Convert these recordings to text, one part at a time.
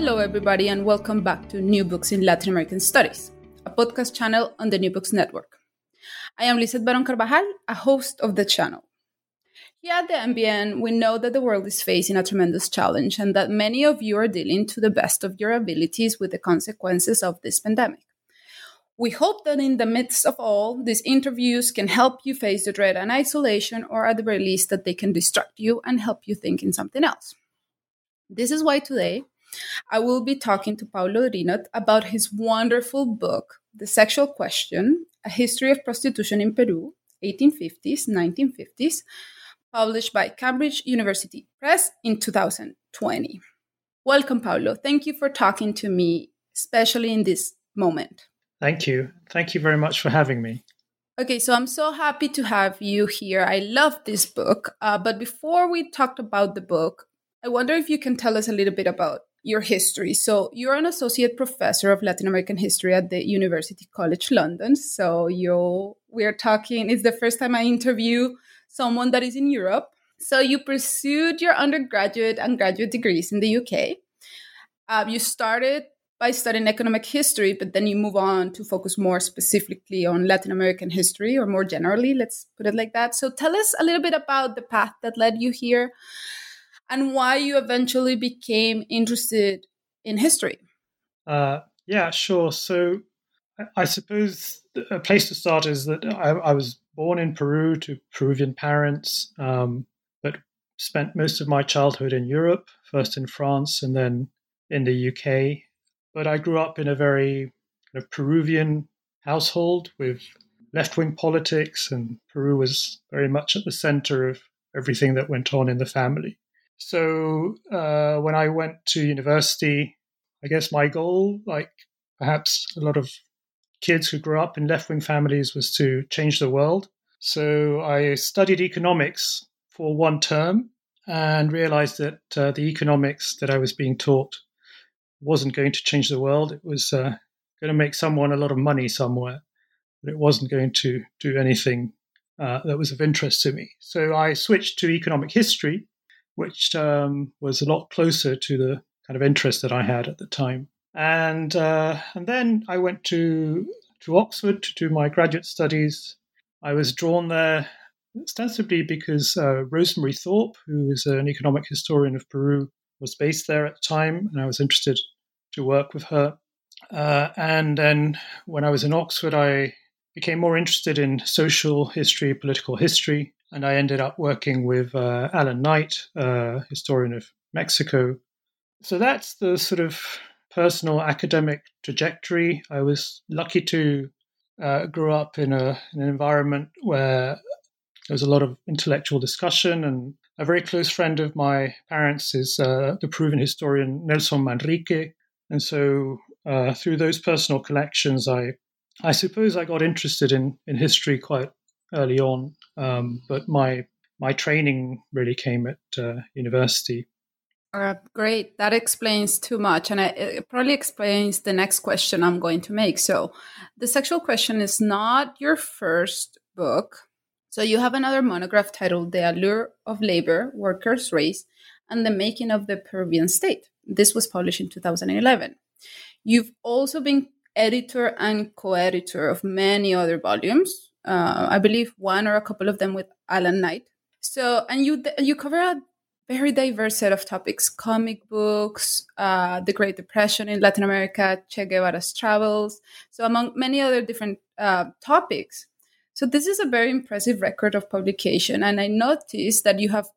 Hello, everybody, and welcome back to New Books in Latin American Studies, a podcast channel on the New Books Network. I am Lizeth Baron Carvajal, a host of the channel. Here at the NBN, we know that the world is facing a tremendous challenge and that many of you are dealing to the best of your abilities with the consequences of this pandemic. We hope that in the midst of all, these interviews can help you face the dread and isolation, or at the very least, that they can distract you and help you think in something else. This is why today I will be talking to Paulo Drinot about his wonderful book, The Sexual Question A History of Prostitution in Peru, 1850s, 1950s, published by Cambridge University Press in 2020. Welcome, Paulo. Thank you for talking to me, especially in this moment. Thank you. Thank you very much for having me. Okay, so I'm so happy to have you here. I love this book. Uh, but before we talked about the book, I wonder if you can tell us a little bit about your history. So you're an associate professor of Latin American history at the University College London. So you we're talking it's the first time I interview someone that is in Europe. So you pursued your undergraduate and graduate degrees in the UK. Uh, you started by studying economic history, but then you move on to focus more specifically on Latin American history, or more generally, let's put it like that. So tell us a little bit about the path that led you here and why you eventually became interested in history. Uh, yeah, sure. So I suppose a place to start is that I, I was born in Peru to Peruvian parents, um, but spent most of my childhood in Europe, first in France and then in the UK. But I grew up in a very kind of Peruvian household with left wing politics, and Peru was very much at the center of everything that went on in the family. So uh, when I went to university, I guess my goal, like perhaps a lot of kids who grew up in left wing families, was to change the world. So I studied economics for one term and realized that uh, the economics that I was being taught wasn't going to change the world. It was uh, going to make someone a lot of money somewhere, but it wasn't going to do anything uh, that was of interest to me. So I switched to economic history which um, was a lot closer to the kind of interest that I had at the time. And uh, and then I went to to Oxford to do my graduate studies. I was drawn there ostensibly because uh, Rosemary Thorp, who is an economic historian of Peru, was based there at the time, and I was interested to work with her. Uh, and then when I was in Oxford, I became more interested in social history, political history, and I ended up working with uh, Alan Knight, uh, historian of Mexico. So that's the sort of personal academic trajectory. I was lucky to uh, grow up in, a, in an environment where there was a lot of intellectual discussion, and a very close friend of my parents is uh, the Peruvian historian Nelson Manrique. And so uh, through those personal collections, I I suppose I got interested in, in history quite early on, um, but my my training really came at uh, university. Uh, great, that explains too much, and it probably explains the next question I'm going to make. So, the sexual question is not your first book. So, you have another monograph titled "The Allure of Labor, Workers' Race, and the Making of the Peruvian State." This was published in 2011. You've also been editor and co-editor of many other volumes uh, I believe one or a couple of them with Alan Knight. So, and you you cover a very diverse set of topics: comic books, uh, the Great Depression in Latin America, Che Guevara's travels. So, among many other different uh, topics. So, this is a very impressive record of publication, and I noticed that you have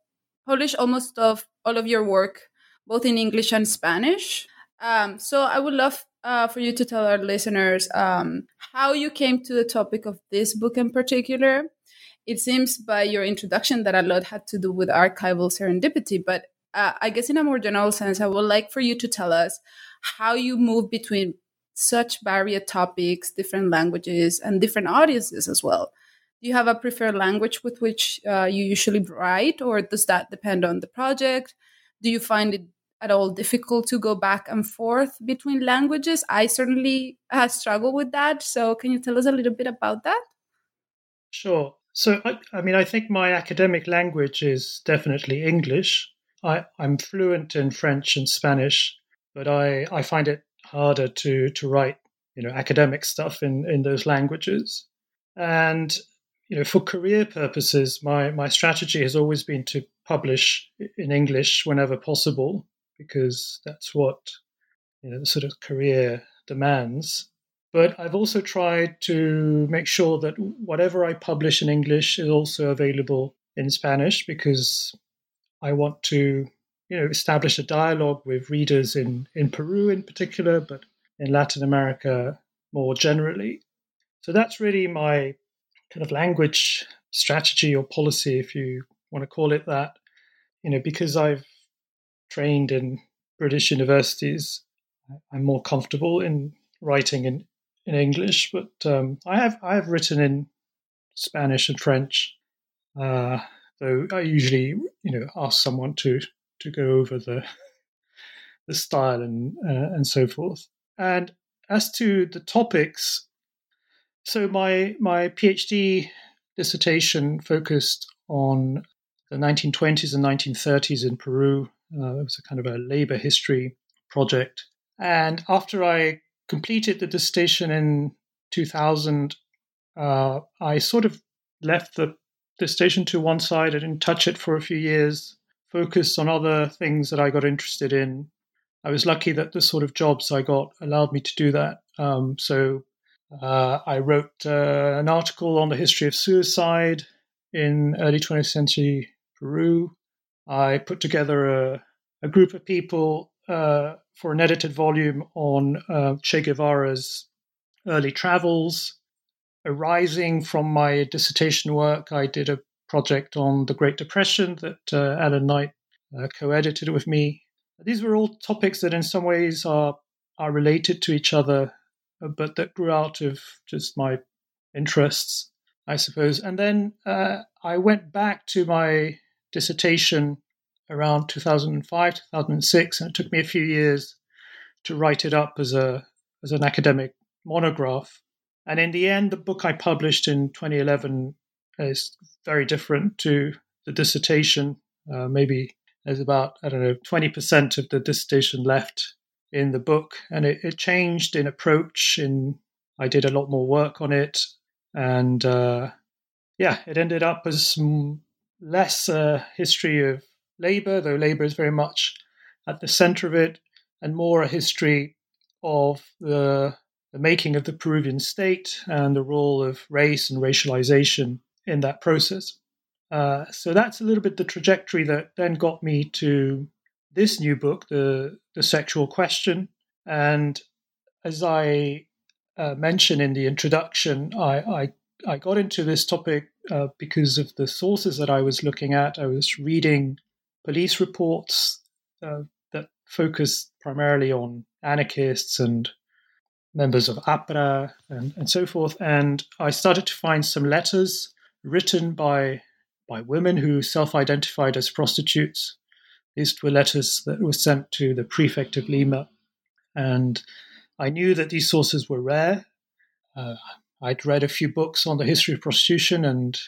published almost of all of your work both in English and Spanish. Um, so, I would love uh, for you to tell our listeners um, how you came to the topic of this book in particular. It seems by your introduction that a lot had to do with archival serendipity, but uh, I guess in a more general sense, I would like for you to tell us how you move between such varied topics, different languages, and different audiences as well. Do you have a preferred language with which uh, you usually write, or does that depend on the project? Do you find it at all difficult to go back and forth between languages? I certainly uh, struggle with that. So, can you tell us a little bit about that? Sure. So, I, I mean, I think my academic language is definitely English. I, I'm fluent in French and Spanish, but I, I find it harder to, to write, you know, academic stuff in, in those languages. And, you know, for career purposes, my, my strategy has always been to publish in English whenever possible because that's what you know the sort of career demands. But I've also tried to make sure that whatever I publish in English is also available in Spanish because I want to you know establish a dialogue with readers in in Peru in particular, but in Latin America more generally. So that's really my kind of language strategy or policy, if you want to call it that. You know, because I've trained in British universities, I'm more comfortable in writing in, in English. But um, I have I have written in Spanish and French, uh, though I usually you know ask someone to to go over the the style and uh, and so forth. And as to the topics, so my my PhD dissertation focused on the 1920s and 1930s in Peru uh, it was a kind of a labor history project. And after I completed the dissertation in 2000, uh, I sort of left the dissertation to one side. I didn't touch it for a few years, focused on other things that I got interested in. I was lucky that the sort of jobs I got allowed me to do that. Um, so uh, I wrote uh, an article on the history of suicide in early 20th century Peru. I put together a, a group of people uh, for an edited volume on uh, Che Guevara's early travels. Arising from my dissertation work, I did a project on the Great Depression that uh, Alan Knight uh, co edited with me. These were all topics that, in some ways, are, are related to each other, uh, but that grew out of just my interests, I suppose. And then uh, I went back to my dissertation around 2005, 2006, and it took me a few years to write it up as a as an academic monograph. And in the end, the book I published in 2011 is very different to the dissertation. Uh, maybe there's about I don't know 20% of the dissertation left in the book, and it, it changed in approach. In I did a lot more work on it, and uh, yeah, it ended up as less a history of labor, though labor is very much at the center of it, and more a history of the, the making of the Peruvian state and the role of race and racialization in that process. Uh, so that's a little bit the trajectory that then got me to this new book, the the sexual question. And as I uh, mentioned in the introduction, I, I, I got into this topic uh, because of the sources that I was looking at. I was reading police reports uh, that focus primarily on anarchists and members of APRA and, and so forth. And I started to find some letters written by by women who self-identified as prostitutes. These were letters that were sent to the prefect of Lima, and I knew that these sources were rare. Uh, I'd read a few books on the history of prostitution, and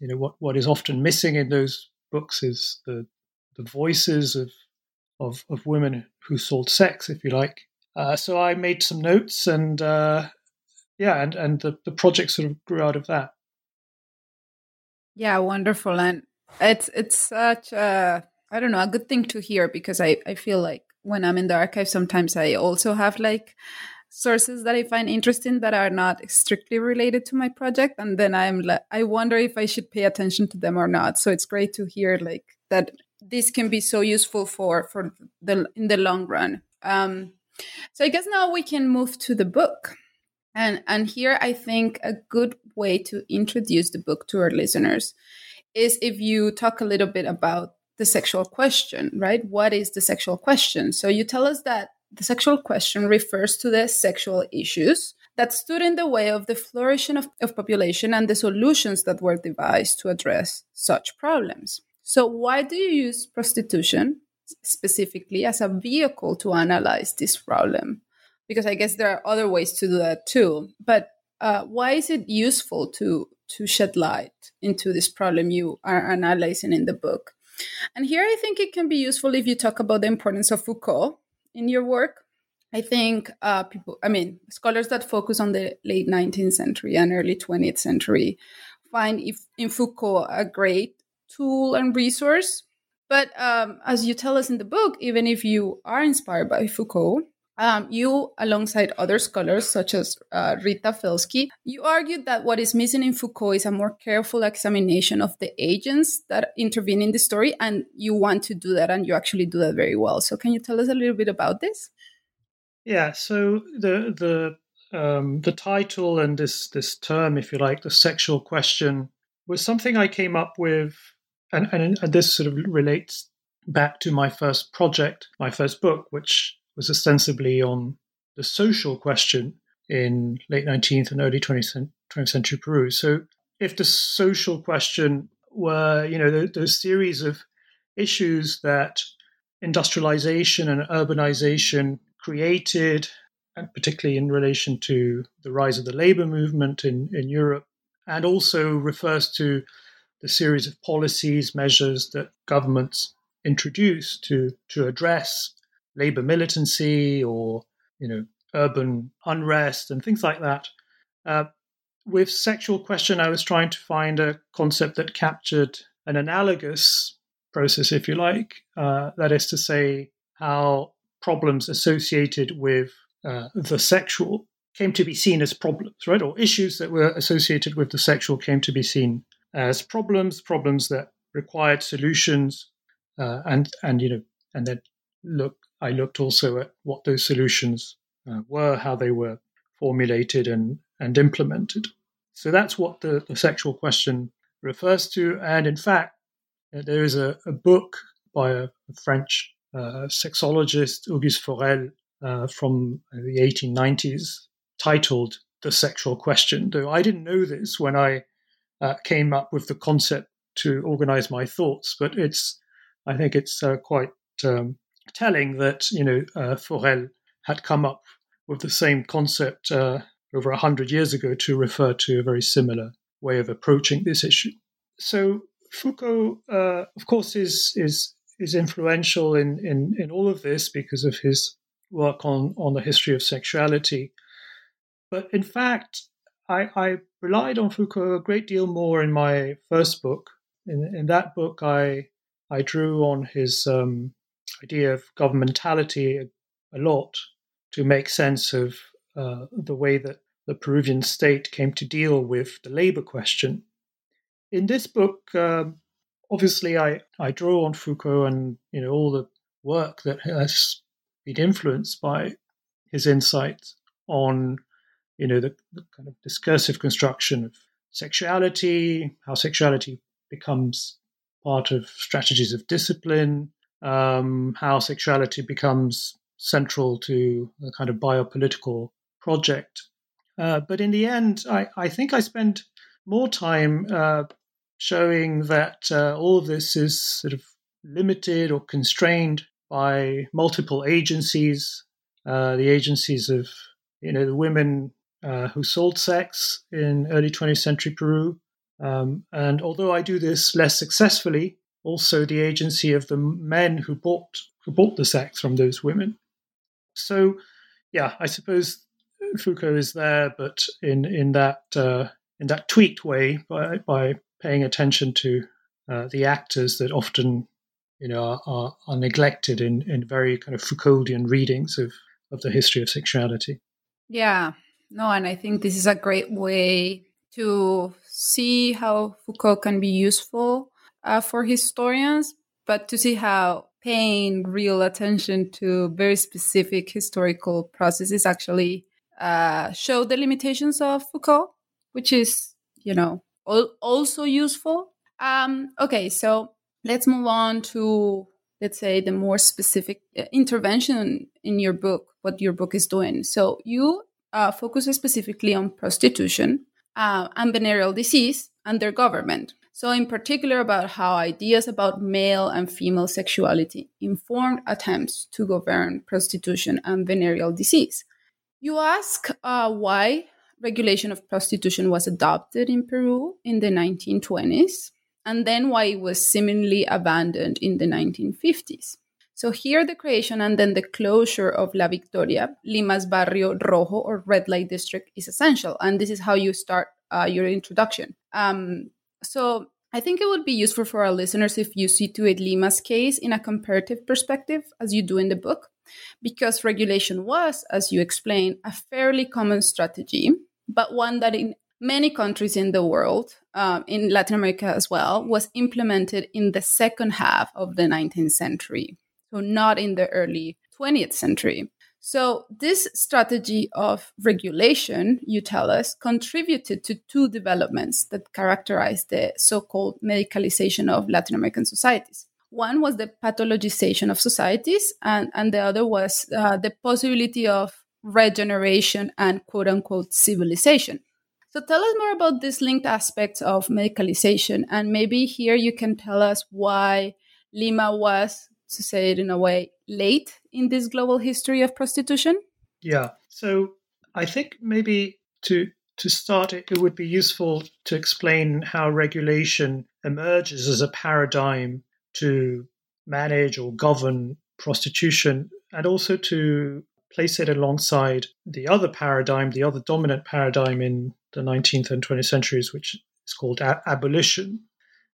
you know what what is often missing in those books is the the voices of, of, of women who sold sex, if you like. Uh, so I made some notes, and uh, yeah, and and the the project sort of grew out of that. Yeah, wonderful, and it's it's such a I don't know a good thing to hear because I I feel like when I'm in the archive, sometimes I also have like sources that I find interesting that are not strictly related to my project, and then I'm like I wonder if I should pay attention to them or not. So it's great to hear like that this can be so useful for for the in the long run. Um, so I guess now we can move to the book, and and here I think a good way to introduce the book to our listeners is if you talk a little bit about the sexual question, right? What is the sexual question? So you tell us that the sexual question refers to the sexual issues that stood in the way of the flourishing of, of population and the solutions that were devised to address such problems. So, why do you use prostitution specifically as a vehicle to analyze this problem? Because I guess there are other ways to do that too. But uh, why is it useful to to shed light into this problem you are analyzing in the book? And here I think it can be useful if you talk about the importance of Foucault in your work. I think uh, people, I mean, scholars that focus on the late 19th century and early 20th century find if, in Foucault a great tool and resource. But um, as you tell us in the book, even if you are inspired by Foucault, um, you, alongside other scholars such as uh, Rita Felski, you argued that what is missing in Foucault is a more careful examination of the agents that intervene in the story, and you want to do that, and you actually do that very well. So, can you tell us a little bit about this? Yeah. So the the um, the title and this this term, if you like, the sexual question, was something I came up with, and, and, and this sort of relates back to my first project, my first book, which was ostensibly on the social question in late 19th and early 20th, 20th century Peru. So, if the social question were, you know, those series of issues that industrialization and urbanization created, and particularly in relation to the rise of the labor movement in, in Europe, and also refers to the series of policies, measures that governments introduce to, to address labor militancy or you know urban unrest and things like that. Uh, with sexual question, I was trying to find a concept that captured an analogous process, if you like. Uh, that is to say, how problems associated with uh, the sexual came to be seen as problems, right? Or issues that were associated with the sexual came to be seen as problems, problems that required solutions, uh, and and you know, and then look I looked also at what those solutions uh, were, how they were formulated and, and implemented. So that's what the, the sexual question refers to. And in fact, uh, there is a, a book by a, a French uh, sexologist, Auguste Forel, uh, from the 1890s, titled The Sexual Question. Though I didn't know this when I uh, came up with the concept to organize my thoughts, but it's, I think it's uh, quite um, telling that you know uh, Forel had come up with the same concept uh, over a hundred years ago to refer to a very similar way of approaching this issue. So Foucault, uh, of course, is is is influential in, in in all of this because of his work on on the history of sexuality. But in fact, I, I relied on Foucault a great deal more in my first book. In, in that book, I I drew on his um, idea of governmentality a, lot to make sense of uh, the way that the Peruvian state came to deal with the labor question. In this book, um, obviously, I, I draw on Foucault and you know all the work that has been influenced by his insights on you know the, the kind of discursive construction of sexuality, how sexuality becomes part of strategies of discipline, um, how sexuality becomes central to a kind of biopolitical project. Uh, but in the end, I, I, think I spend more time uh, showing that uh, all of this is sort of limited or constrained by multiple agencies, uh, the agencies of you know the women uh, who sold sex in early 20th century Peru. Um, and although I do this less successfully, also the agency of the men who bought who bought the sex from those women. So, yeah, I suppose Foucault is there, but in in that uh, in that tweaked way by by paying attention to uh, the actors that often you know are, are, are neglected in in very kind of Foucauldian readings of of the history of sexuality. Yeah, no, and I think this is a great way to see how Foucault can be useful uh, for historians, but to see how paying real attention to very specific historical processes actually uh, show the limitations of Foucault, which is, you know, al- also useful. Um, okay, so let's move on to let's say the more specific uh, intervention in your book what your book is doing so you uh, focus specifically on prostitution uh, and venereal disease and their government so in particular about how ideas about male and female sexuality informed attempts to govern prostitution and venereal disease you ask uh, why regulation of prostitution was adopted in peru in the 1920s and then why it was seemingly abandoned in the 1950s. So here the creation and then the closure of La Victoria, Lima's Barrio Rojo or red light district is essential. And this is how you start uh, your introduction. Um, so I think it would be useful for our listeners if you situate Lima's case in a comparative perspective, as you do in the book, because regulation was, as you explain, a fairly common strategy, but one that in many countries in the world, um, in Latin America as well, was implemented in the second half of the 19th century, so not in the early 20th century. So, this strategy of regulation, you tell us, contributed to two developments that characterized the so called medicalization of Latin American societies. One was the pathologization of societies, and, and the other was uh, the possibility of regeneration and quote unquote civilization. So tell us more about these linked aspects of medicalization. And maybe here you can tell us why Lima was, to say it in a way, late in this global history of prostitution. Yeah. So I think maybe to to start it, it would be useful to explain how regulation emerges as a paradigm to manage or govern prostitution and also to place it alongside the other paradigm, the other dominant paradigm in the 19th and 20th centuries, which is called abolition.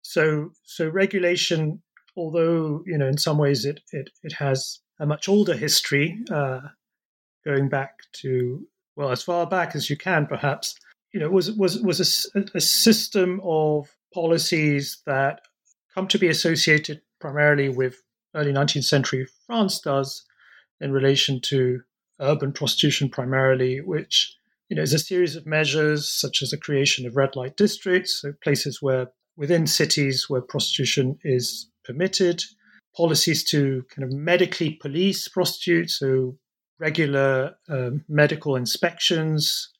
So, so regulation, although you know in some ways it it, it has a much older history, uh, going back to well as far back as you can, perhaps. You know, was was was a, a system of policies that come to be associated primarily with early 19th century France does in relation to urban prostitution primarily, which you know, is a series of measures such as the creation of red light districts, so places where within cities where prostitution is permitted, policies to kind of medically police prostitutes, so regular um, medical inspections,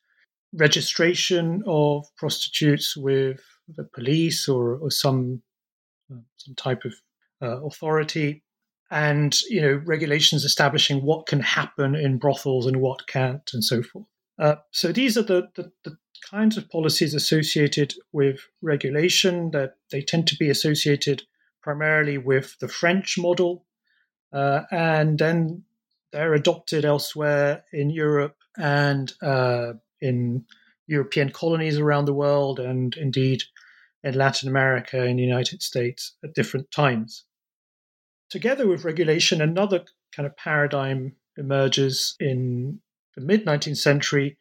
registration of prostitutes with the police or, or some uh, some type of uh, authority, and you know regulations establishing what can happen in brothels and what can't, and so forth. Uh, so these are the, the, the, kinds of policies associated with regulation that they tend to be associated primarily with the French model, uh, and then they're adopted elsewhere in Europe and uh, in European colonies around the world, and indeed in Latin America and the United States at different times. Together with regulation, another kind of paradigm emerges in the mid 19th century,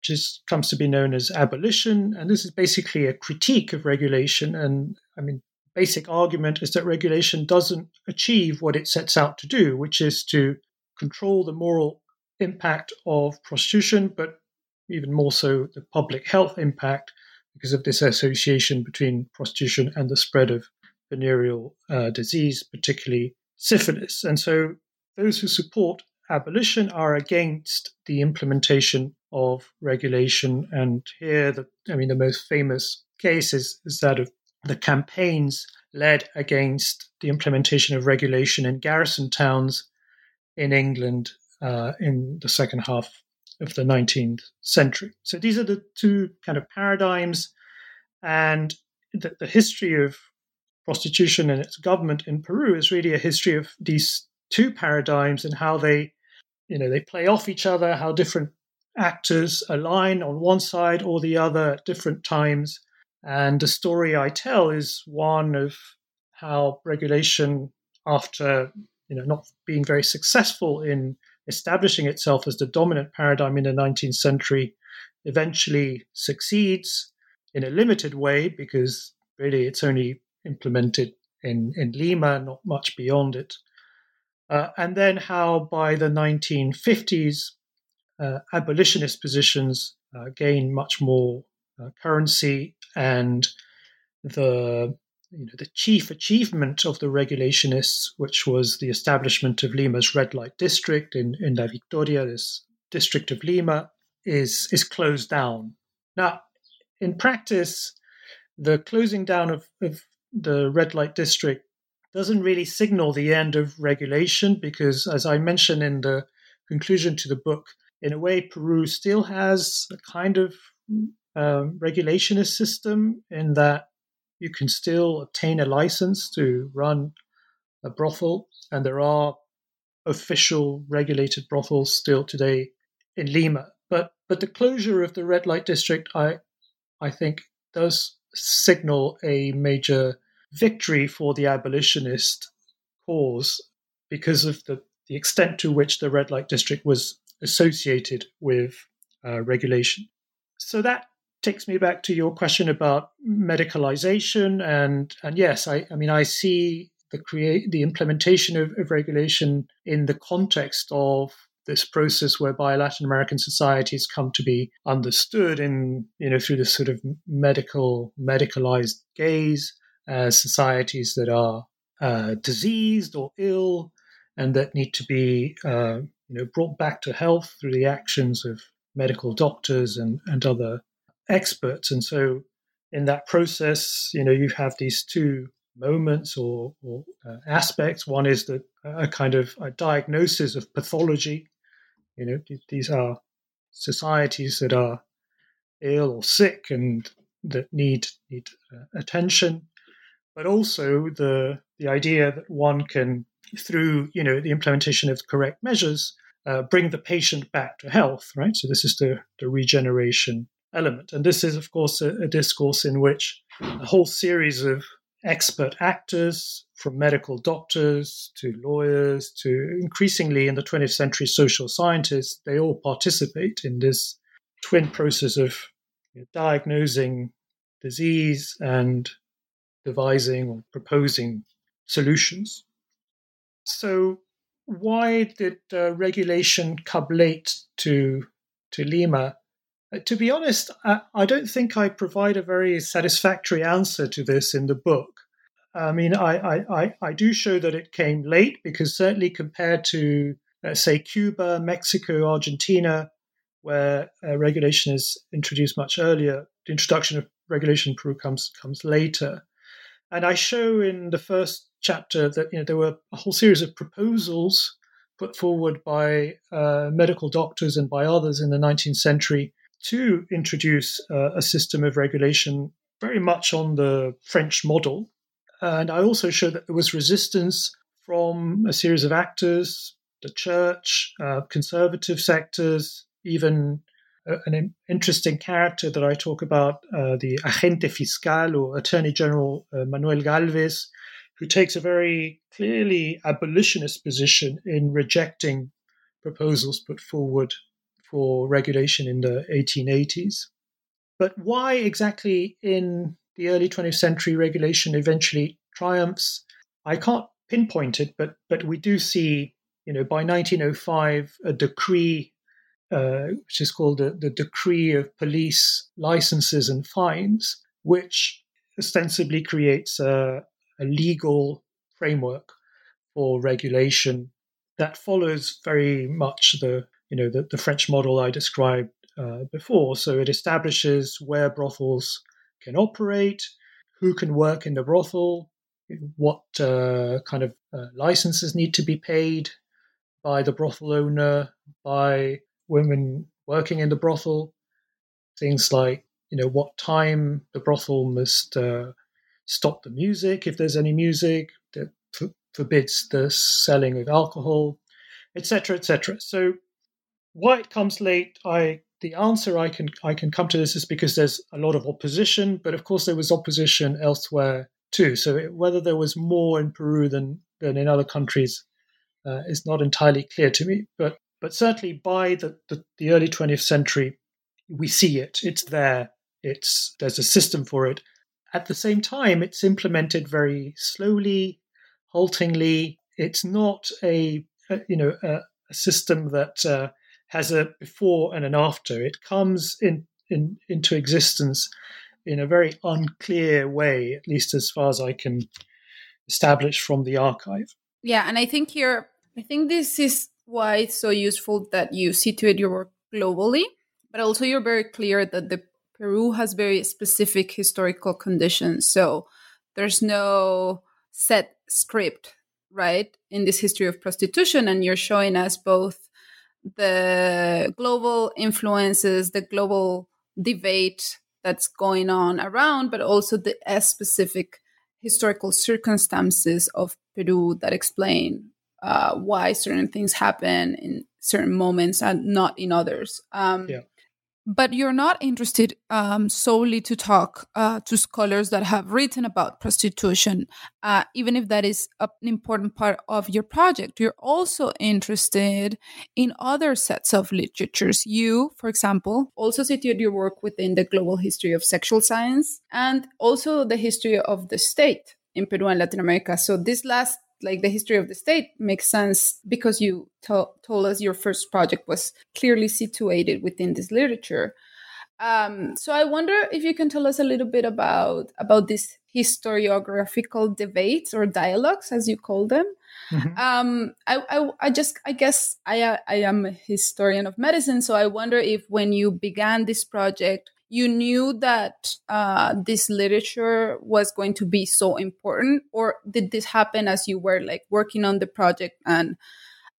which is, comes to be known as abolition. And this is basically a critique of regulation. And I mean, basic argument is that regulation doesn't achieve what it sets out to do, which is to control the moral impact of prostitution, but even more so the public health impact because of this association between prostitution and the spread of venereal uh, disease, particularly syphilis. And so those who support abolition are against the implementation of regulation. And here, the, I mean, the most famous case is, is that of the campaigns led against the implementation of regulation in garrison towns in England uh, in the second half of the 19th century. So these are the two kind of paradigms, and the, the history of prostitution and its government in Peru is really a history of these two paradigms and how they you know they play off each other how different actors align on one side or the other at different times and the story i tell is one of how regulation after you know not being very successful in establishing itself as the dominant paradigm in the 19th century eventually succeeds in a limited way because really it's only implemented in, in Lima, not much beyond it. Uh, and then how by the 1950s, uh, abolitionist positions uh, gain much more uh, currency, and the you know, the chief achievement of the regulationists, which was the establishment of Lima's red light district in, in La Victoria, this district of Lima, is, is closed down. Now, in practice, the closing down of, of the red light district doesn't really signal the end of regulation because, as I mentioned in the conclusion to the book, in a way, Peru still has a kind of um, regulationist system in that you can still obtain a license to run a brothel, and there are official regulated brothels still today in Lima. But but the closure of the red light district, I I think, does signal a major victory for the abolitionist cause because of the, the extent to which the red light district was associated with uh, regulation. So that takes me back to your question about medicalization and and yes i, I mean i see the create the implementation of, of regulation in the context of this process whereby latin american societies come to be understood in you know through this sort of medical medicalized gaze as societies that are uh, diseased or ill and that need to be uh, you know brought back to health through the actions of medical doctors and, and other experts. And so in that process, you know, you have these two moments or, or uh, aspects. One is that a kind of a diagnosis of pathology. You know, these are societies that are ill or sick and that need need uh, attention, but also the the idea that one can, through you know the implementation of correct measures, uh, bring the patient back to health. Right. So this is the the regeneration element. And this is, of course, a, a discourse in which a whole series of expert actors, from medical doctors to lawyers to increasingly in the 20th century social scientists, they all participate in this twin process of you know, diagnosing disease and devising or proposing solutions. So, why did uh, regulation come late to to Lima? Uh, to be honest, I, don't think I provide a very satisfactory answer to this in the book. I mean, I, I, I do show that it came late because certainly compared to, uh, say, Cuba, Mexico, Argentina, where uh, regulation is introduced much earlier, the introduction of regulation in Peru comes comes later. And I show in the first chapter that you know there were a whole series of proposals put forward by uh, medical doctors and by others in the 19th century to introduce uh, a system of regulation very much on the French model. And I also showed that there was resistance from a series of actors, the church, uh, conservative sectors, even uh, an interesting character that I talk about, uh, the agente fiscal or Attorney General uh, Manuel Galvez, who takes a very clearly abolitionist position in rejecting proposals put forward for regulation in the 1880s. But why exactly in the early 20th century regulation eventually triumphs, I can't pinpoint it, but but we do see, you know, by 1905, a decree, uh, which is called the, the Decree of Police Licenses and Fines, which ostensibly creates a, a legal framework for regulation that follows very much the you know, the, the French model I described uh, before. So it establishes where brothels can operate, who can work in the brothel, what uh, kind of uh, licenses need to be paid by the brothel owner, by women working in the brothel, things like you know what time the brothel must uh, stop the music if there's any music that f- forbids the selling of alcohol, etc., etc. So why it comes late, I the answer I can I can come to this is because there's a lot of opposition, but of course there was opposition elsewhere too. So whether there was more in Peru than than in other countries uh, is not entirely clear to me. But but certainly by the, the, the early 20th century, we see it. It's there. It's there's a system for it. At the same time, it's implemented very slowly, haltingly. It's not a, a you know a, a system that uh, has a before and an after. It comes in, in into existence in a very unclear way, at least as far as I can establish from the archive. Yeah, and I think here, I think this is why it's so useful that you situate your work globally, but also you're very clear that the Peru has very specific historical conditions. So there's no set script, right, in this history of prostitution. And you're showing us both the global influences, the global debate that's going on around, but also the specific historical circumstances of Peru that explain uh, why certain things happen in certain moments and not in others. Um, yeah but you're not interested um, solely to talk uh, to scholars that have written about prostitution, uh, even if that is an important part of your project. You're also interested in other sets of literatures. You, for example, also situate your work within the global history of sexual science and also the history of the state in Peru and Latin America. So this last like the history of the state makes sense because you to- told us your first project was clearly situated within this literature. Um, so I wonder if you can tell us a little bit about about these historiographical debates or dialogues, as you call them. Mm-hmm. Um, I, I, I just I guess I I am a historian of medicine, so I wonder if when you began this project, you knew that uh, this literature was going to be so important or did this happen as you were like working on the project? And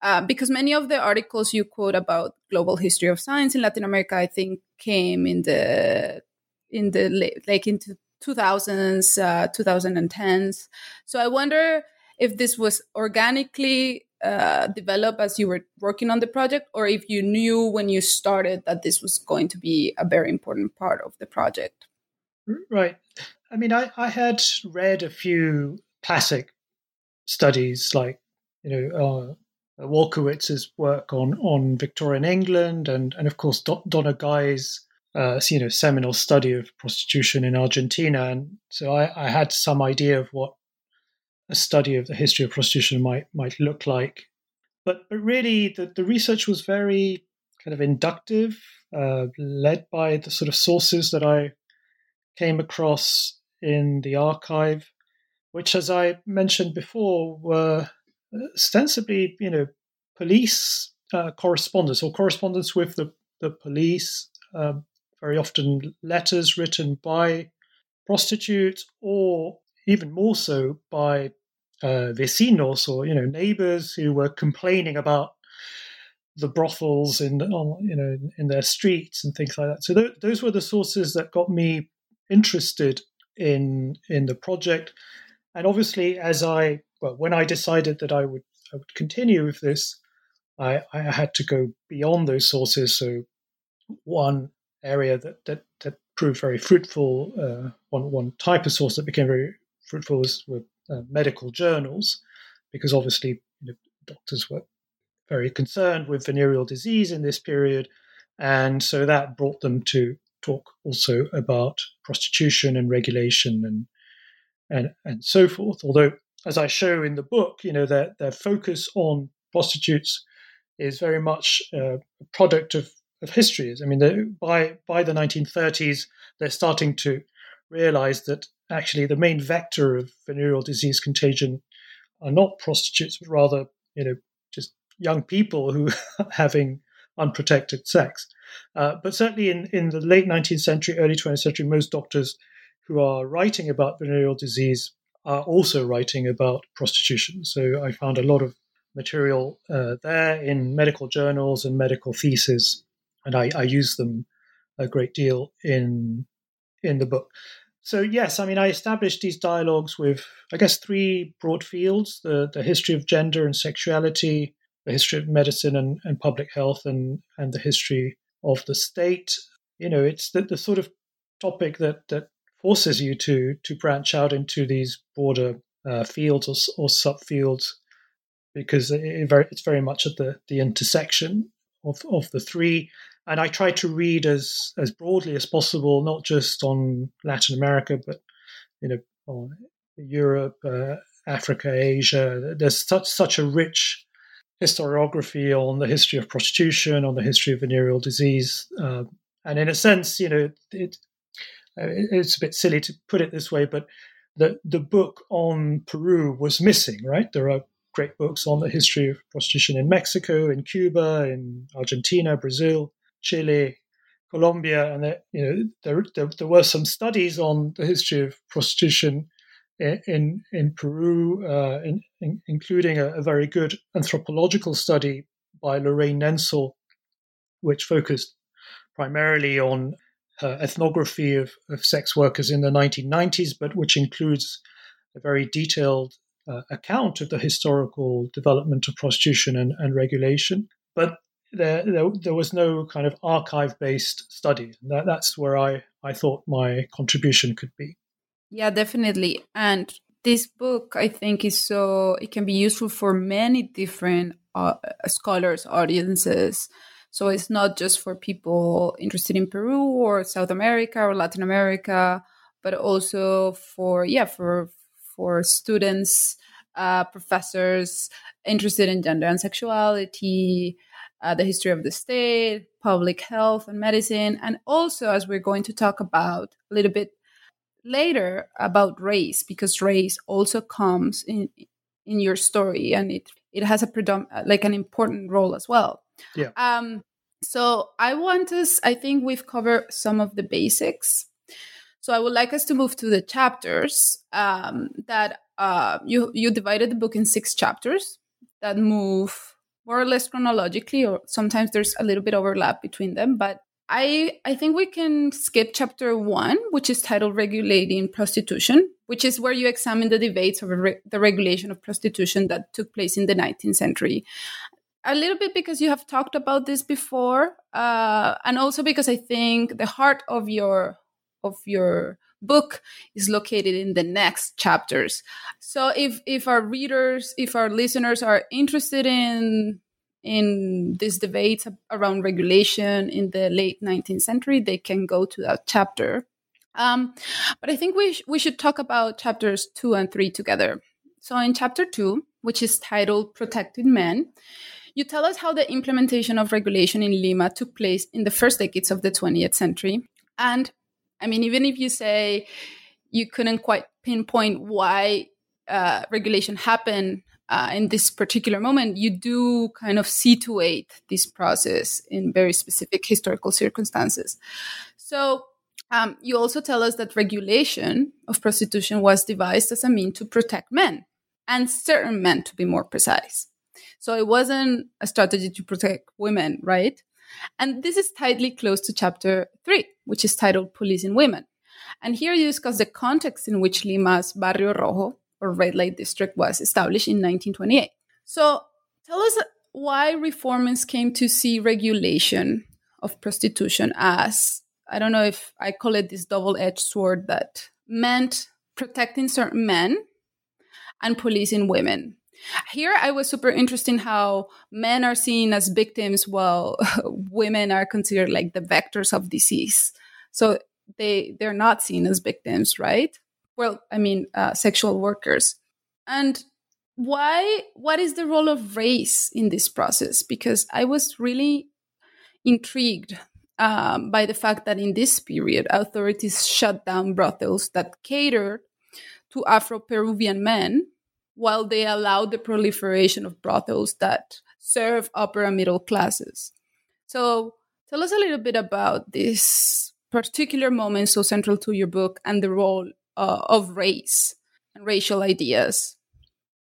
uh, because many of the articles you quote about global history of science in latin america i think came in the in the like into 2000s uh, 2010s so i wonder if this was organically uh, develop as you were working on the project, or if you knew when you started that this was going to be a very important part of the project? Right. I mean, I, I had read a few classic studies like, you know, uh, Walkowitz's work on, on Victorian England, and, and of course, Donna Guy's uh, you know, seminal study of prostitution in Argentina. And so I, I had some idea of what a study of the history of prostitution might might look like. But but really, the, the research was very kind of inductive, uh, led by the sort of sources that I came across in the archive, which, as I mentioned before, were ostensibly you know police uh, correspondence or correspondence with the the police. Um, very often letters written by prostitutes or even more so by uh, vecinos or you know neighbors who were complaining about the brothels in you know in their streets and things like that. So th- those were the sources that got me interested in in the project. And obviously, as I well, when I decided that I would I would continue with this, I, I had to go beyond those sources. So one area that that, that proved very fruitful, uh, one one type of source that became very fruitful was were uh, medical journals, because obviously you know, doctors were very concerned with venereal disease in this period, and so that brought them to talk also about prostitution and regulation and and and so forth. Although, as I show in the book, you know their their focus on prostitutes is very much uh, a product of of history. I mean, by by the 1930s, they're starting to realize that actually the main vector of venereal disease contagion are not prostitutes, but rather, you know, just young people who are having unprotected sex. Uh, but certainly in, in the late 19th century, early 20th century, most doctors who are writing about venereal disease are also writing about prostitution. So I found a lot of material uh, there in medical journals and medical theses, and I, I use them a great deal in in the book. So yes, I mean, I established these dialogues with, I guess, three broad fields: the the history of gender and sexuality, the history of medicine and, and public health, and and the history of the state. You know, it's the, the sort of topic that that forces you to to branch out into these broader uh, fields or, or subfields because it, very, it's very much at the the intersection of of the three and I try to read as as broadly as possible, not just on Latin America, but you know, on Europe, uh, Africa, Asia. There's such such a rich historiography on the history of prostitution, on the history of venereal disease, uh, and in a sense, you know, it, it's a bit silly to put it this way, but the the book on Peru was missing. Right, there are great books on the history of prostitution in Mexico, in Cuba, in Argentina, Brazil, Chile, Colombia, and there, you know there, there, there were some studies on the history of prostitution in in, in Peru, uh, in, in, including a, a, very good anthropological study by Lorraine Nencel, which focused primarily on uh, ethnography of, of sex workers in the 1990s, but which includes a very detailed uh, account of the historical development of prostitution and, and regulation. But there, there, there, was no kind of archive based study. That, that's where I, I thought my contribution could be. Yeah, definitely. And this book, I think, is so, it can be useful for many different uh, scholars, audiences. So it's not just for people interested in Peru or South America or Latin America, but also for, yeah, for, for students, uh, professors interested in gender and sexuality, uh, the history of the state, public health and medicine, and also, as we're going to talk about a little bit later, about race, because race also comes in in your story, and it it has a predom- like an important role as well. Yeah. Um. So I want us. I think we've covered some of the basics. So I would like us to move to the chapters um, that uh, you you divided the book in six chapters that move more or less chronologically, or sometimes there's a little bit overlap between them. But I I think we can skip chapter one, which is titled "Regulating Prostitution," which is where you examine the debates over re- the regulation of prostitution that took place in the 19th century. A little bit because you have talked about this before, uh, and also because I think the heart of your of your book is located in the next chapters. So if if our readers, if our listeners are interested in in these debates around regulation in the late 19th century, they can go to that chapter. Um, but I think we sh- we should talk about chapters two and three together. So in chapter two, which is titled "Protected Men," you tell us how the implementation of regulation in Lima took place in the first decades of the 20th century, and I mean, even if you say you couldn't quite pinpoint why uh, regulation happened uh, in this particular moment, you do kind of situate this process in very specific historical circumstances. So um, you also tell us that regulation of prostitution was devised as a mean to protect men and certain men, to be more precise. So it wasn't a strategy to protect women, right? And this is tightly close to chapter three, which is titled Policing Women. And here you discuss the context in which Lima's Barrio Rojo, or red light district, was established in 1928. So tell us why reformers came to see regulation of prostitution as, I don't know if I call it this double edged sword that meant protecting certain men and policing women. Here, I was super interested in how men are seen as victims while women are considered like the vectors of disease. So they they're not seen as victims, right? Well, I mean, uh, sexual workers. And why? What is the role of race in this process? Because I was really intrigued um, by the fact that in this period, authorities shut down brothels that catered to Afro Peruvian men while they allowed the proliferation of brothels that serve upper and middle classes. So, tell us a little bit about this particular moment so central to your book and the role uh, of race and racial ideas.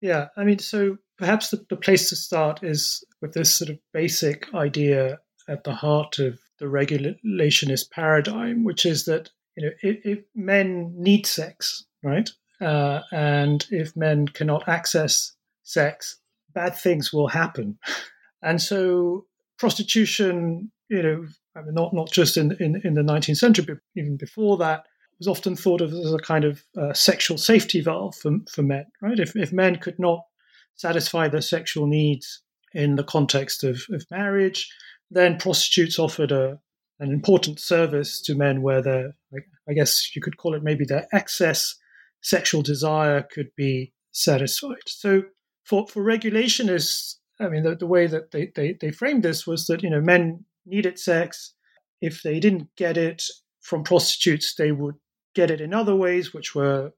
Yeah, I mean, so perhaps the, the place to start is with this sort of basic idea at the heart of the regulationist paradigm, which is that you know if, if men need sex, right? Uh, and if men cannot access sex, bad things will happen. And so prostitution, you know, I mean, not not just in, in, in the 19th century, but even before that, was often thought of as a kind of uh, sexual safety valve for, for men, right? If, if men could not satisfy their sexual needs in the context of, of marriage, then prostitutes offered a, an important service to men where their, I guess you could call it maybe their excess sexual desire could be satisfied. So for, for regulationists, I mean, the, the way that they, they, they framed this was that, you know, men needed sex. If they didn't get it from prostitutes, they would get it in other ways, which were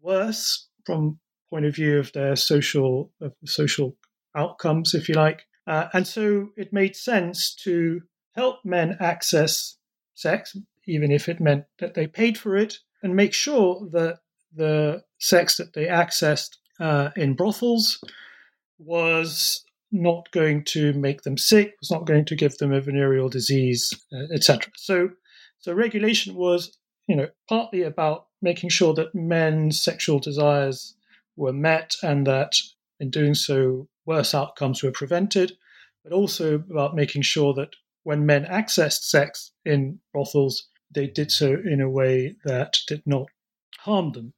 worse from point of view of their social of social outcomes, if you like. Uh, and so it made sense to help men access sex, even if it meant that they paid for it, and make sure that the sex that they accessed uh, in brothels was not going to make them sick, was not going to give them a venereal disease, uh, etc. So, so regulation was, you know, partly about making sure that men's sexual desires were met and that in doing so, worse outcomes were prevented, but also about making sure that when men accessed sex in brothels, they did so in a way that did not harm them.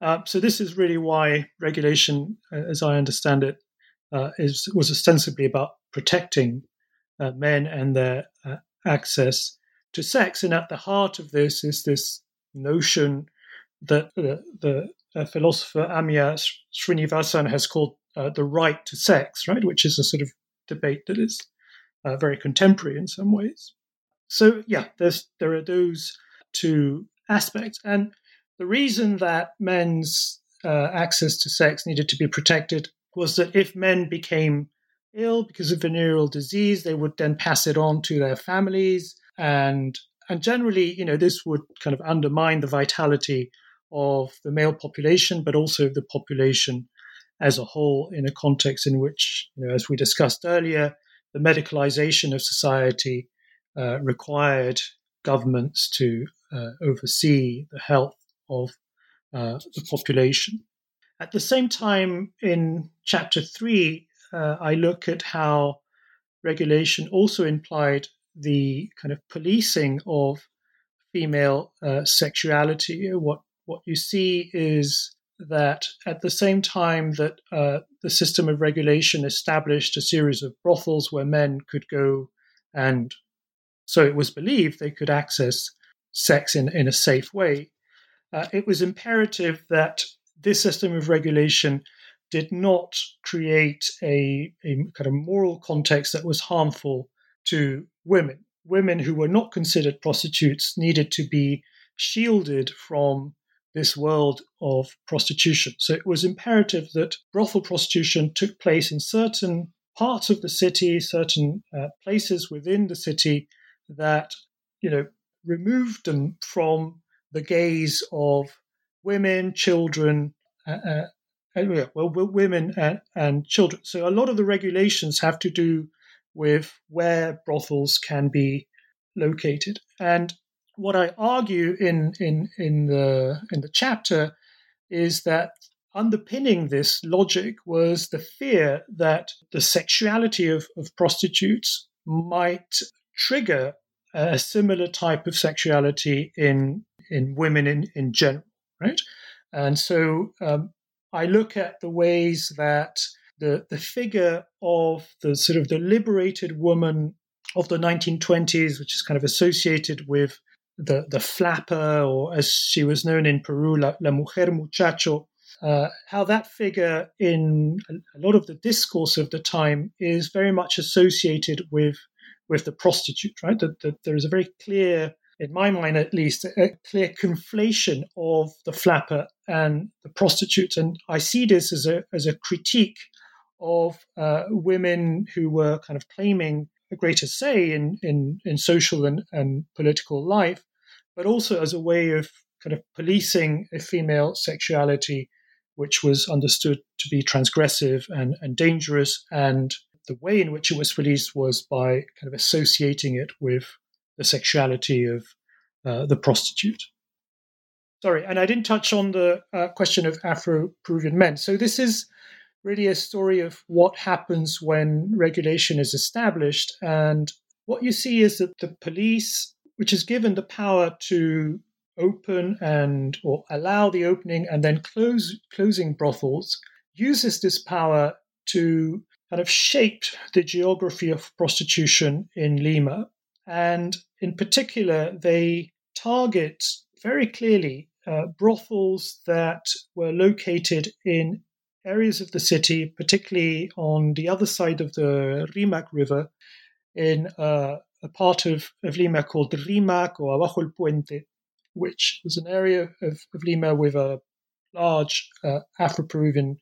Uh, so this is really why regulation, uh, as I understand it, uh, is was ostensibly about protecting uh, men and their uh, access to sex. And at the heart of this is this notion that the, the philosopher Amia Srinivasan has called uh, the right to sex, right, which is a sort of debate that is uh, very contemporary in some ways. So yeah, there are those two aspects, and the reason that men's uh, access to sex needed to be protected was that if men became ill because of venereal disease, they would then pass it on to their families, and and generally, you know, this would kind of undermine the vitality of the male population, but also the population as a whole in a context in which, you know, as we discussed earlier, the medicalization of society uh, required governments to uh, oversee the health of uh, the population. At the same time, in chapter three, uh, I look at how regulation also implied the kind of policing of female uh, sexuality. What what you see is that at the same time that uh, the system of regulation established a series of brothels where men could go and so it was believed they could access sex in, in a safe way, uh, it was imperative that this system of regulation did not create a, a kind of moral context that was harmful to women. Women who were not considered prostitutes needed to be shielded from this world of prostitution. So it was imperative that brothel prostitution took place in certain parts of the city, certain uh, places within the city that, you know, removed them from the gaze of women, children, uh, uh, well, women and, and children. So a lot of the regulations have to do with where brothels can be located. And what I argue in in in the in the chapter is that underpinning this logic was the fear that the sexuality of, of prostitutes might trigger a similar type of sexuality in in women in, in general, right? And so um, I look at the ways that the the figure of the sort of the liberated woman of the 1920s, which is kind of associated with the, the flapper, or as she was known in Peru, La, la Mujer Muchacho, uh, how that figure in a lot of the discourse of the time is very much associated with with the prostitute, right? That, that there is a very clear, in my mind at least, a clear conflation of the flapper and the prostitute, and I see this as a as a critique of uh, women who were kind of claiming a greater say in, in, in social and, and political life, but also as a way of kind of policing a female sexuality, which was understood to be transgressive and, and dangerous. And the way in which it was policed was by kind of associating it with the sexuality of uh, the prostitute. Sorry, and I didn't touch on the uh, question of Afro Peruvian men. So this is really a story of what happens when regulation is established. And what you see is that the police, which is given the power to open and or allow the opening and then close closing brothels, uses this power to kind of shape the geography of prostitution in Lima. And in particular, they target very clearly uh, brothels that were located in areas of the city, particularly on the other side of the Rimac River, in uh, a part of, of Lima called Rimac or Abajo el Puente. which was an area of, of Lima with a large uh, Afro-Peruvian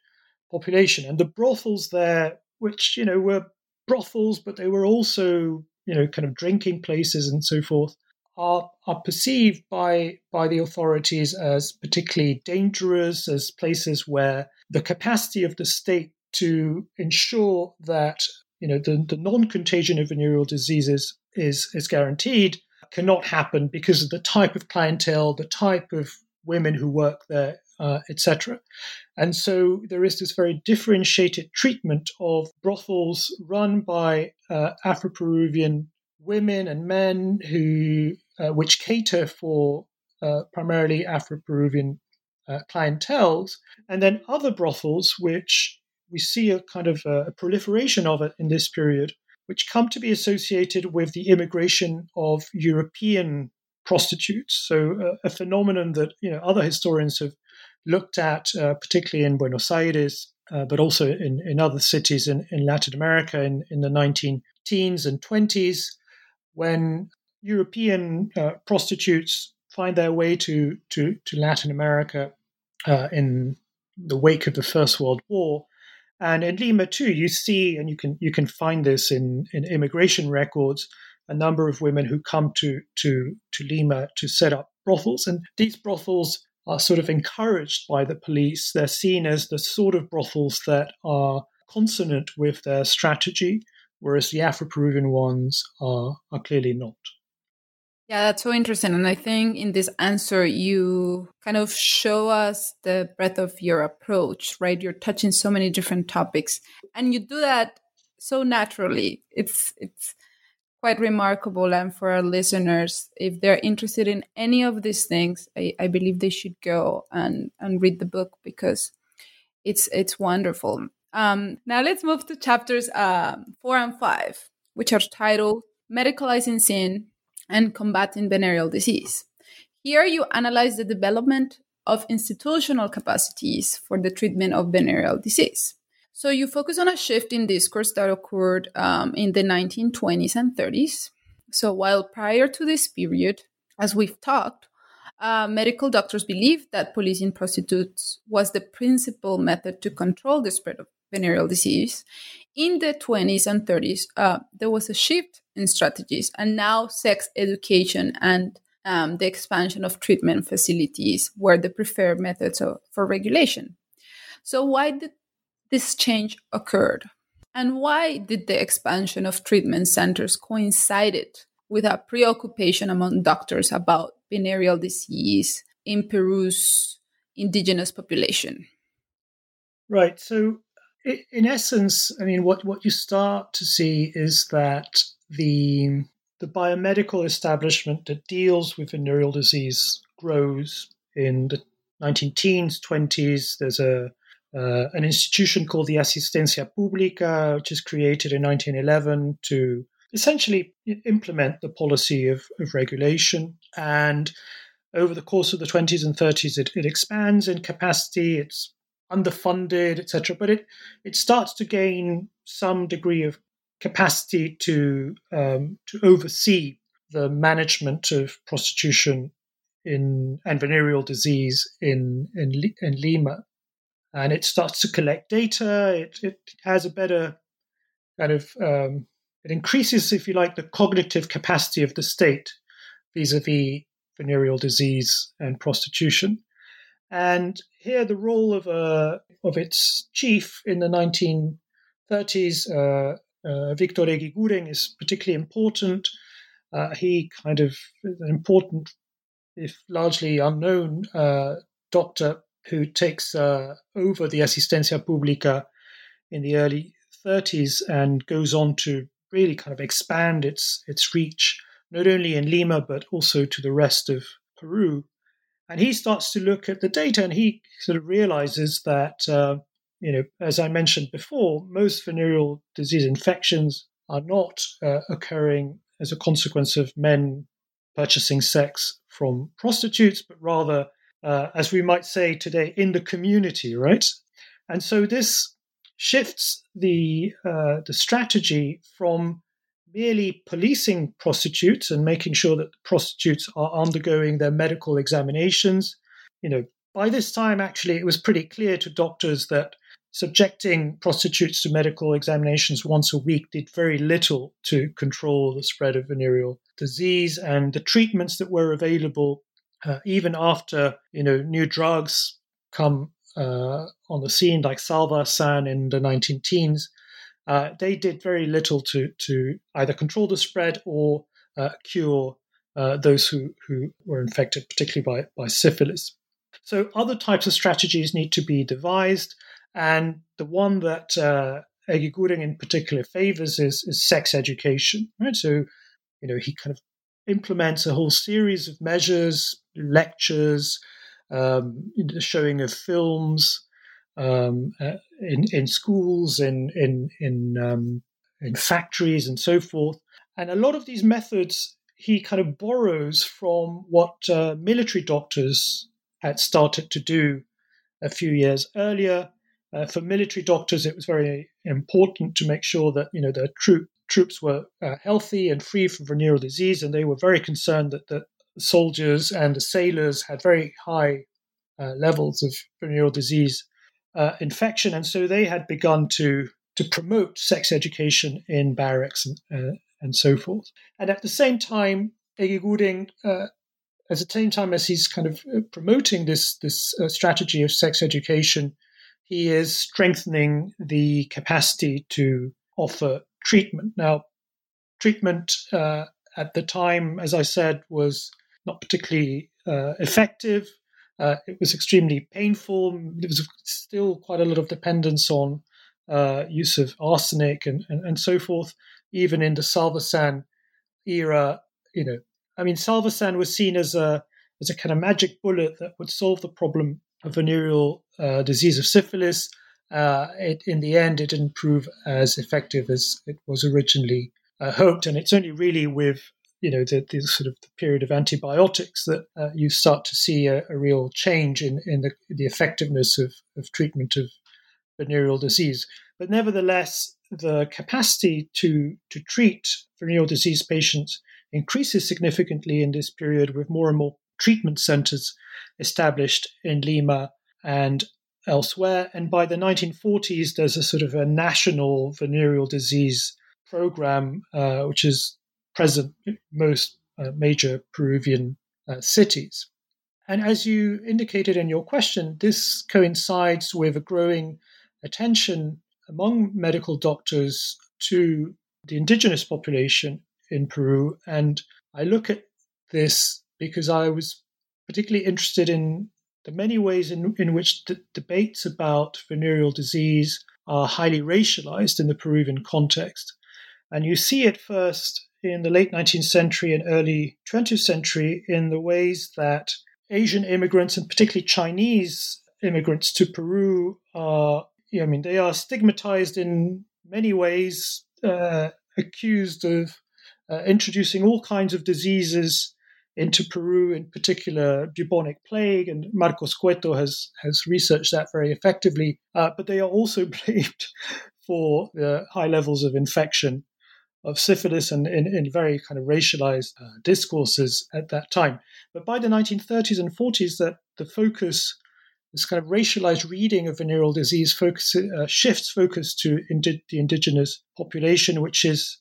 population, and the brothels there, which you know were brothels, but they were also you know kind of drinking places and so forth, are are perceived by by the authorities as particularly dangerous, as places where the capacity of the state to ensure that you know the, the non-contagion of venereal diseases is is guaranteed cannot happen because of the type of clientele, the type of women who work there, uh, etc. And so there is this very differentiated treatment of brothels run by uh, Afro Peruvian women and men who, uh, which cater for uh, primarily Afro Peruvian uh, clientels, and then other brothels which we see a kind of a proliferation of it in this period, which come to be associated with the immigration of European prostitutes. So uh, a phenomenon that you know other historians have looked at, uh, particularly in Buenos Aires, uh, but also in, in other cities in, in Latin America in, in the 19 teens and 20s, when European uh, prostitutes find their way to, to, to Latin America uh, in the wake of the First World War. And in Lima too, you see, and you can you can find this in, in immigration records, a number of women who come to to to Lima to set up brothels, and these brothels are sort of encouraged by the police. They're seen as the sort of brothels that are consonant with their strategy, whereas the Afro Peruvian ones are, are clearly not. Yeah, that's so interesting. And I think in this answer, you kind of show us the breadth of your approach, right? You're touching so many different topics and you do that so naturally. It's, it's, quite remarkable. And for our listeners, if they're interested in any of these things, I, I believe they should go and, and read the book because it's it's wonderful. Um, now let's move to chapters um, four and five, which are titled "Medicalizing Sin" and "Combating Venereal Disease." Here, you analyze the development of institutional capacities for the treatment of venereal disease. So you focus on a shift in discourse that occurred um, in the 1920s and 30s. So while prior to this period, as we've talked, uh, medical doctors believed that policing prostitutes was the principal method to control the spread of venereal disease. In the 20s and 30s, uh, there was a shift in strategies, and now sex education and um, the expansion of treatment facilities were the preferred methods of, for regulation. So, why did this change occurred? And why did the expansion of treatment centers coincided with a preoccupation among doctors about venereal disease in Peru's indigenous population? Right. So, in essence, I mean, what, what you start to see is that the the biomedical establishment that deals with venereal disease grows in the 19 teens, 20s. There's a uh, an institution called the Asistencia Pública, which is created in 1911 to essentially implement the policy of, of regulation. And over the course of the 20s and 30s, it, it expands in capacity. It's underfunded, etc. But it it starts to gain some degree of capacity to um, to oversee the management of prostitution in and venereal disease in in, in Lima and it starts to collect data. It, it has a better kind of, um, it increases, if you like, the cognitive capacity of the state vis a vis venereal disease and prostitution. And here, the role of, uh, of its chief in the 1930s, uh, uh, Victor Eguiguren, is particularly important. Uh, he kind of an important, if largely unknown, uh, doctor who takes uh, over the Asistencia Pública in the early 30s and goes on to really kind of expand its its reach not only in Lima but also to the rest of Peru. And he starts to look at the data and he sort of realizes that, uh, you know, as I mentioned before, most venereal disease infections are not uh, occurring as a consequence of men purchasing sex from prostitutes, but rather uh, as we might say today, in the community, right? And so this shifts the uh, the strategy from merely policing prostitutes and making sure that prostitutes are undergoing their medical examinations. You know, by this time, actually, it was pretty clear to doctors that subjecting prostitutes to medical examinations once a week did very little to control the spread of venereal disease, and the treatments that were available, uh, even after you know new drugs come uh, on the scene, like Salvarsan in the 19 teens, uh, they did very little to to either control the spread or uh, cure uh, those who who were infected, particularly by by syphilis. So other types of strategies need to be devised. And the one that uh, Eguiguren in particular favors is, is sex education. Right? So, you know, he kind of implements a whole series of measures, lectures, um, showing of films um, uh, in in schools, in in in um, in factories, and so forth. And a lot of these methods he kind of borrows from what uh, military doctors had started to do a few years earlier. Uh, for military doctors, it was very important to make sure that you know the troop, troops were uh, healthy and free from venereal disease, and they were very concerned that the soldiers and the sailors had very high uh, levels of venereal disease uh, infection, and so they had begun to to promote sex education in barracks and, uh, and so forth. And at the same time, Eguiguren uh, at the same time as he's kind of promoting this this uh, strategy of sex education, he is strengthening the capacity to offer treatment. Now, treatment uh, at the time, as I said, was not particularly uh, effective. Uh, it was extremely painful. There was still quite a lot of dependence on uh, use of arsenic and, and, and, so forth. Even in the Salvarsan era, you know, I mean, Salvarsan was seen as a as a kind of magic bullet that would solve the problem of venereal uh, disease of syphilis. Uh, it, in the end, it didn't prove as effective as it was originally uh, hoped, and it's only really with you know the, the, sort of the period of antibiotics that uh, you start to see a, a, real change in, in the, the effectiveness of, of treatment of venereal disease. But nevertheless, the capacity to to treat venereal disease patients increases significantly in this period with more and more treatment centers established in Lima and elsewhere. And by the 1940s, there's a sort of a national venereal disease program, uh, which is present in most uh, major Peruvian uh, cities. And as you indicated in your question, this coincides with a growing attention among medical doctors to the indigenous population in Peru. And I look at this because I was particularly interested in the many ways in, in which the debates about venereal disease are highly racialized in the Peruvian context. And you see it first in the late 19th century and early 20th century in the ways that Asian immigrants, and particularly Chinese immigrants to Peru, are, I mean, they are stigmatized in many ways, uh, accused of uh, introducing all kinds of diseases into Peru, in particular bubonic plague, and Marcos Cueto has has researched that very effectively. Uh, but they are also blamed for the high levels of infection of syphilis and in, very kind of racialized uh, discourses at that time. But by the 1930s and 40s, that the focus, this kind of racialized reading of venereal disease, focus, uh, shifts focus to indi- the indigenous population, which is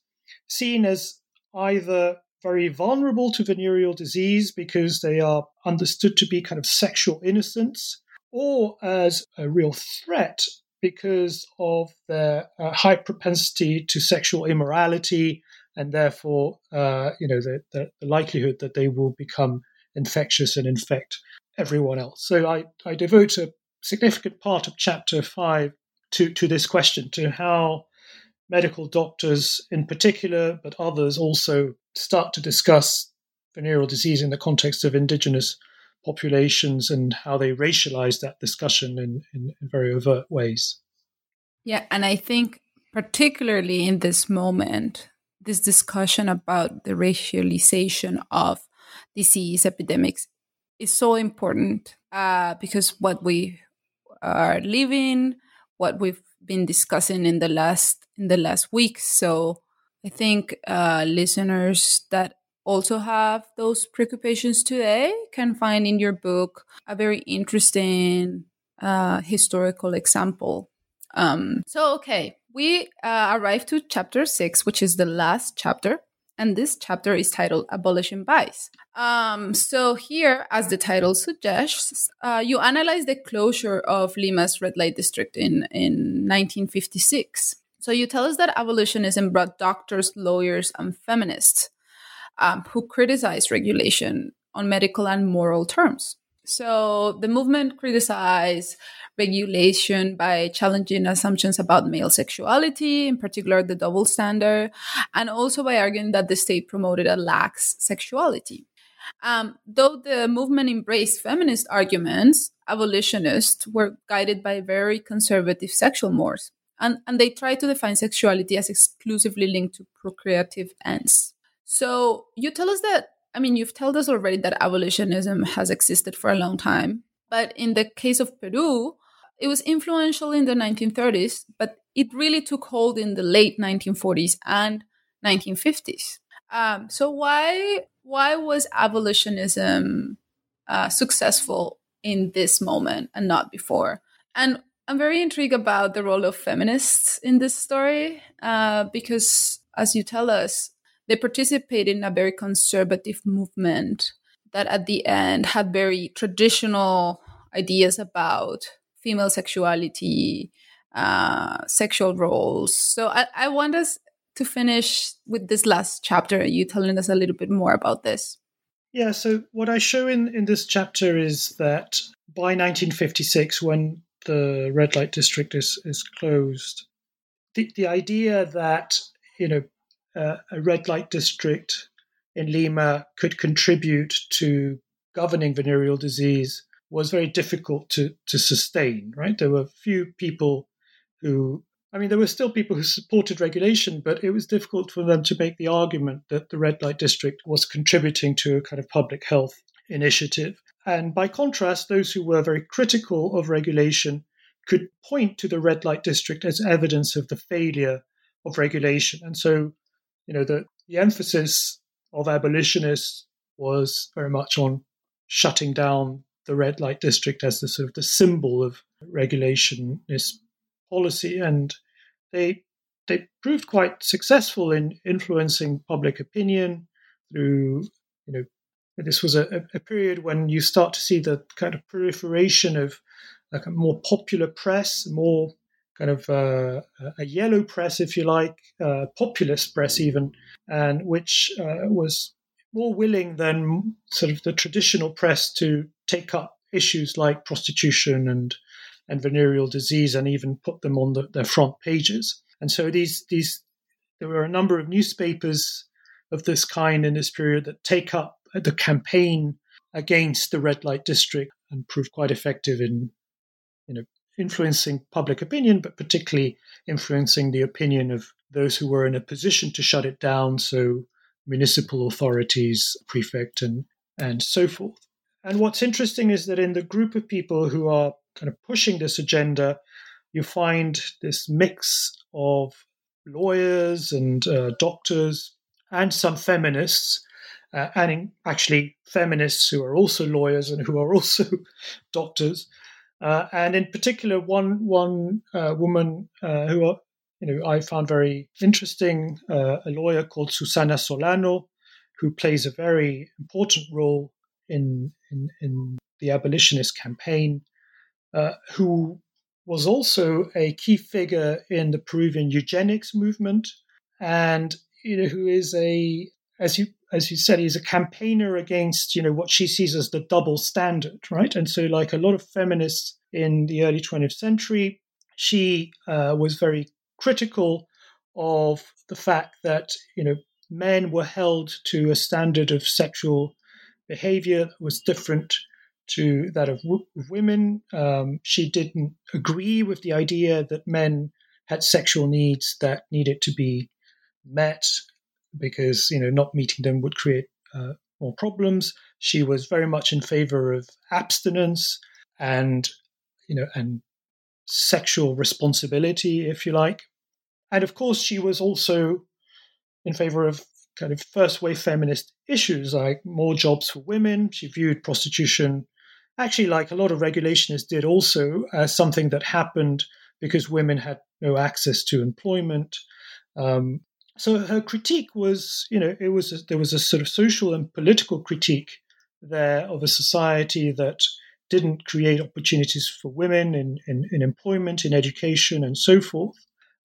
seen as either very vulnerable to venereal disease because they are understood to be kind of sexual innocents, or as a real threat because of their uh, high propensity to sexual immorality and therefore, uh, you know, the, the, the, likelihood that they will become infectious and infect everyone else. So I, I devote a significant part of chapter five to, to this question, to how medical doctors in particular, but others also start to discuss venereal disease in the context of indigenous populations and how they racialize that discussion in, in, in very overt ways. Yeah, and I think particularly in this moment, this discussion about the racialization of disease epidemics is so important uh, because what we are living, what we've been discussing in the last in the last week, so I think uh, listeners that also have those preoccupations today can find in your book a very interesting uh, historical example. Um, so, okay, we uh, arrive to chapter six, which is the last chapter. And this chapter is titled Abolishing Vice. Um, so, here, as the title suggests, uh, you analyze the closure of Lima's red light district in, in 1956. So, you tell us that abolitionism brought doctors, lawyers, and feminists um, who criticized regulation on medical and moral terms. So the movement criticized regulation by challenging assumptions about male sexuality, in particular the double standard, and also by arguing that the state promoted a lax sexuality. Um, though the movement embraced feminist arguments, abolitionists were guided by very conservative sexual mores, and, and they try to define sexuality as exclusively linked to procreative ends. So you tell us that, I mean, you've told us already that abolitionism has existed for a long time. But in the case of Peru, it was influential in the 1930s, but it really took hold in the late 1940s and 1950s. Um, so why why was abolitionism uh, successful in this moment and not before? And I'm very intrigued about the role of feminists in this story uh, because, as you tell us, they participated in a very conservative movement that at the end had very traditional ideas about female sexuality, uh, sexual roles. So I, I want us to finish with this last chapter, you telling us a little bit more about this. Yeah, so what I show in, in this chapter is that by 1956, when the red light district is, is closed, the, the idea that, you know, uh, a red light district in Lima could contribute to governing venereal disease was very difficult to, to sustain, right? There were few people who, I mean, there were still people who supported regulation, but it was difficult for them to make the argument that the red light district was contributing to a kind of public health initiative. And by contrast, those who were very critical of regulation could point to the red light district as evidence of the failure of regulation. And so you know, the, the emphasis of abolitionists was very much on shutting down the red light district as the sort of the symbol of regulationist policy, and they they proved quite successful in influencing public opinion through you know this was a, a period when you start to see the kind of proliferation of like a more popular press, more kind of uh, a yellow press, if you like, uh, populist press even, and which uh, was more willing than sort of the traditional press to take up issues like prostitution and and venereal disease and even put them on the, their front pages. And so these these there were a number of newspapers of this kind in this period that take up the campaign against the red light district and proved quite effective in you know influencing public opinion, but particularly influencing the opinion of those who were in a position to shut it down, so municipal authorities, prefect, and, and so forth. And what's interesting is that in the group of people who are kind of pushing this agenda, you find this mix of lawyers and uh, doctors and some feminists, uh, and actually feminists who are also lawyers and who are also doctors, uh, and in particular, one one uh, woman uh, who you know I found very interesting, uh, a lawyer called Susana Solano, who plays a very important role in in, in the abolitionist campaign, uh, who was also a key figure in the Peruvian eugenics movement, and you know who is a as you as you said, he's a campaigner against, you know, what she sees as the double standard, right? And so, like a lot of feminists in the early 20th century, she uh, was very critical of the fact that, you know, men were held to a standard of sexual behavior that was different to that of w- women. Um, she didn't agree with the idea that men had sexual needs that needed to be met because you know not meeting them would create uh, more problems. She was very much in favor of abstinence and you know and sexual responsibility, if you like. And of course, she was also in favor of kind of first wave feminist issues like more jobs for women. She viewed prostitution, actually, like a lot of regulationists did, also as something that happened because women had no access to employment. Um, so her critique was, you know, it was a, there was a sort of social and political critique there of a society that didn't create opportunities for women in, in, in employment, in education, and so forth.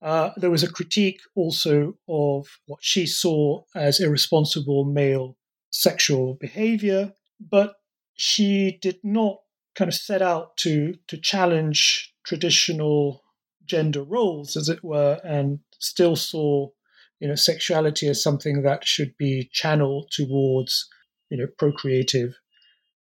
Uh, there was a critique also of what she saw as irresponsible male sexual behavior, but she did not kind of set out to to challenge traditional gender roles, as it were, and still saw you know sexuality as something that should be channeled towards you know procreative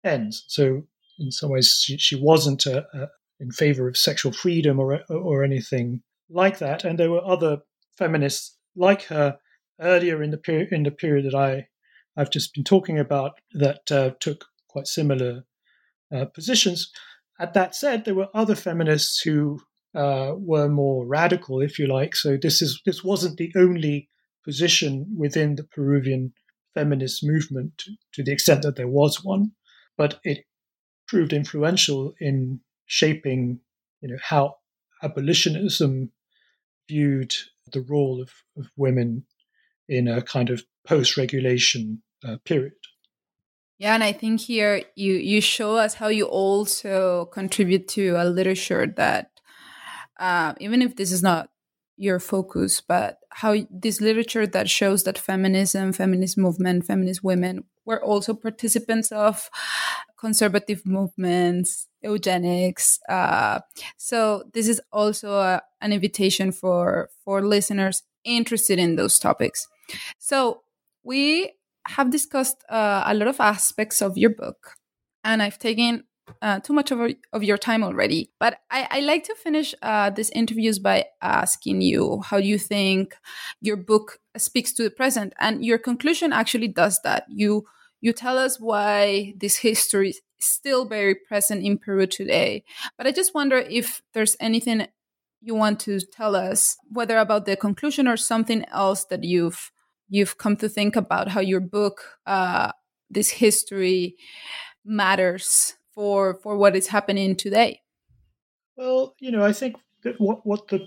ends. So in some ways, she, she wasn't a, a, in favor of sexual freedom or or anything like that. And there were other feminists like her earlier in the period in the period that I I've just been talking about that uh, took quite similar uh, positions. At that said, there were other feminists who uh, were more radical, if you like. So this is this wasn't the only position within the Peruvian feminist movement, to, the extent that there was one, but it proved influential in shaping, you know, how abolitionism viewed the role of, of women in a kind of post-regulation uh, period. Yeah, and I think here you you show us how you also contribute to a literature that, uh, even if this is not your focus, but how this literature that shows that feminism, feminist movement, feminist women were also participants of conservative movements, eugenics. Uh, so this is also a, an invitation for for listeners interested in those topics. So we have discussed uh, a lot of aspects of your book, and I've taken uh, too much of, of your time already. But I, I like to finish uh, these interviews by asking you how you think your book speaks to the present, and your conclusion actually does that. You you tell us why this history is still very present in Peru today. But I just wonder if there's anything you want to tell us, whether about the conclusion or something else that you've you've come to think about how your book, uh, this history, matters for for what is happening today. Well, you know, I think that what what the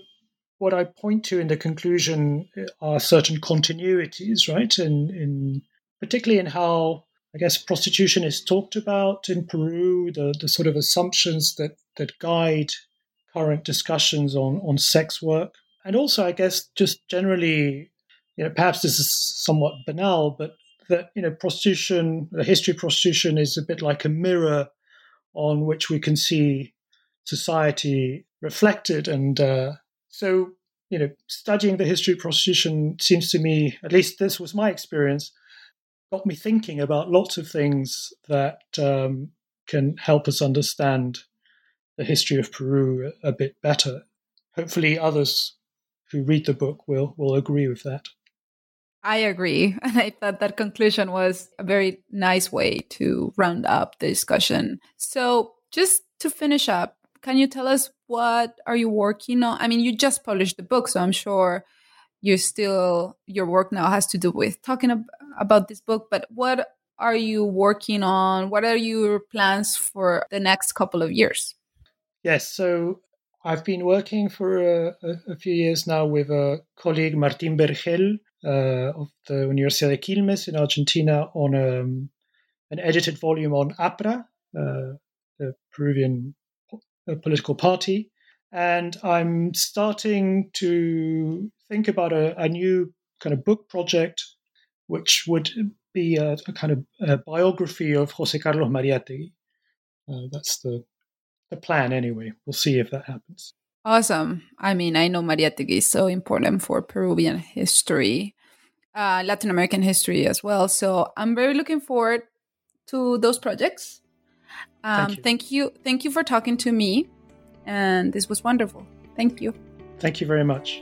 what I point to in the conclusion eh, are certain continuities, right? In in particularly in how I guess prostitution is talked about in Peru, the, the sort of assumptions that, that guide current discussions on, on sex work. And also, I guess, just generally, you know, perhaps this is somewhat banal, but that, you know, prostitution, the history of prostitution is a bit like a mirror on which we can see society reflected. And uh, so, you know, studying the history of prostitution seems to me, at least this was my experience, got me thinking about lots of things that um, can help us understand the history of Peru a, bit better. Hopefully, others who read the book will will agree with that. I agree. And I thought that conclusion was a very nice way to round up the discussion. So, just to finish up, can you tell us what are you working on? I mean, you just published the book, so I'm sure you're still your work now has to do with talking ab- about this book, but what are you working on? What are your plans for the next couple of years? Yes, so I've been working for a, a, few years now with a colleague, Martín Bergel, uh, of the Universidad de Quilmes in Argentina, on um, an edited volume on APRA, uh, the Peruvian uh, political party. And I'm starting to think about a, a new kind of book project which would be a, a kind of a biography of Jose Carlos Mariátegui. Uh, that's the the plan, anyway. We'll see if that happens. Awesome. I mean, I know Mariátegui is so important for Peruvian history, uh, Latin American history as well. So I'm very looking forward to those projects. Um, thank, you. thank you. Thank you for talking to me. And this was wonderful. Thank you. Thank you very much.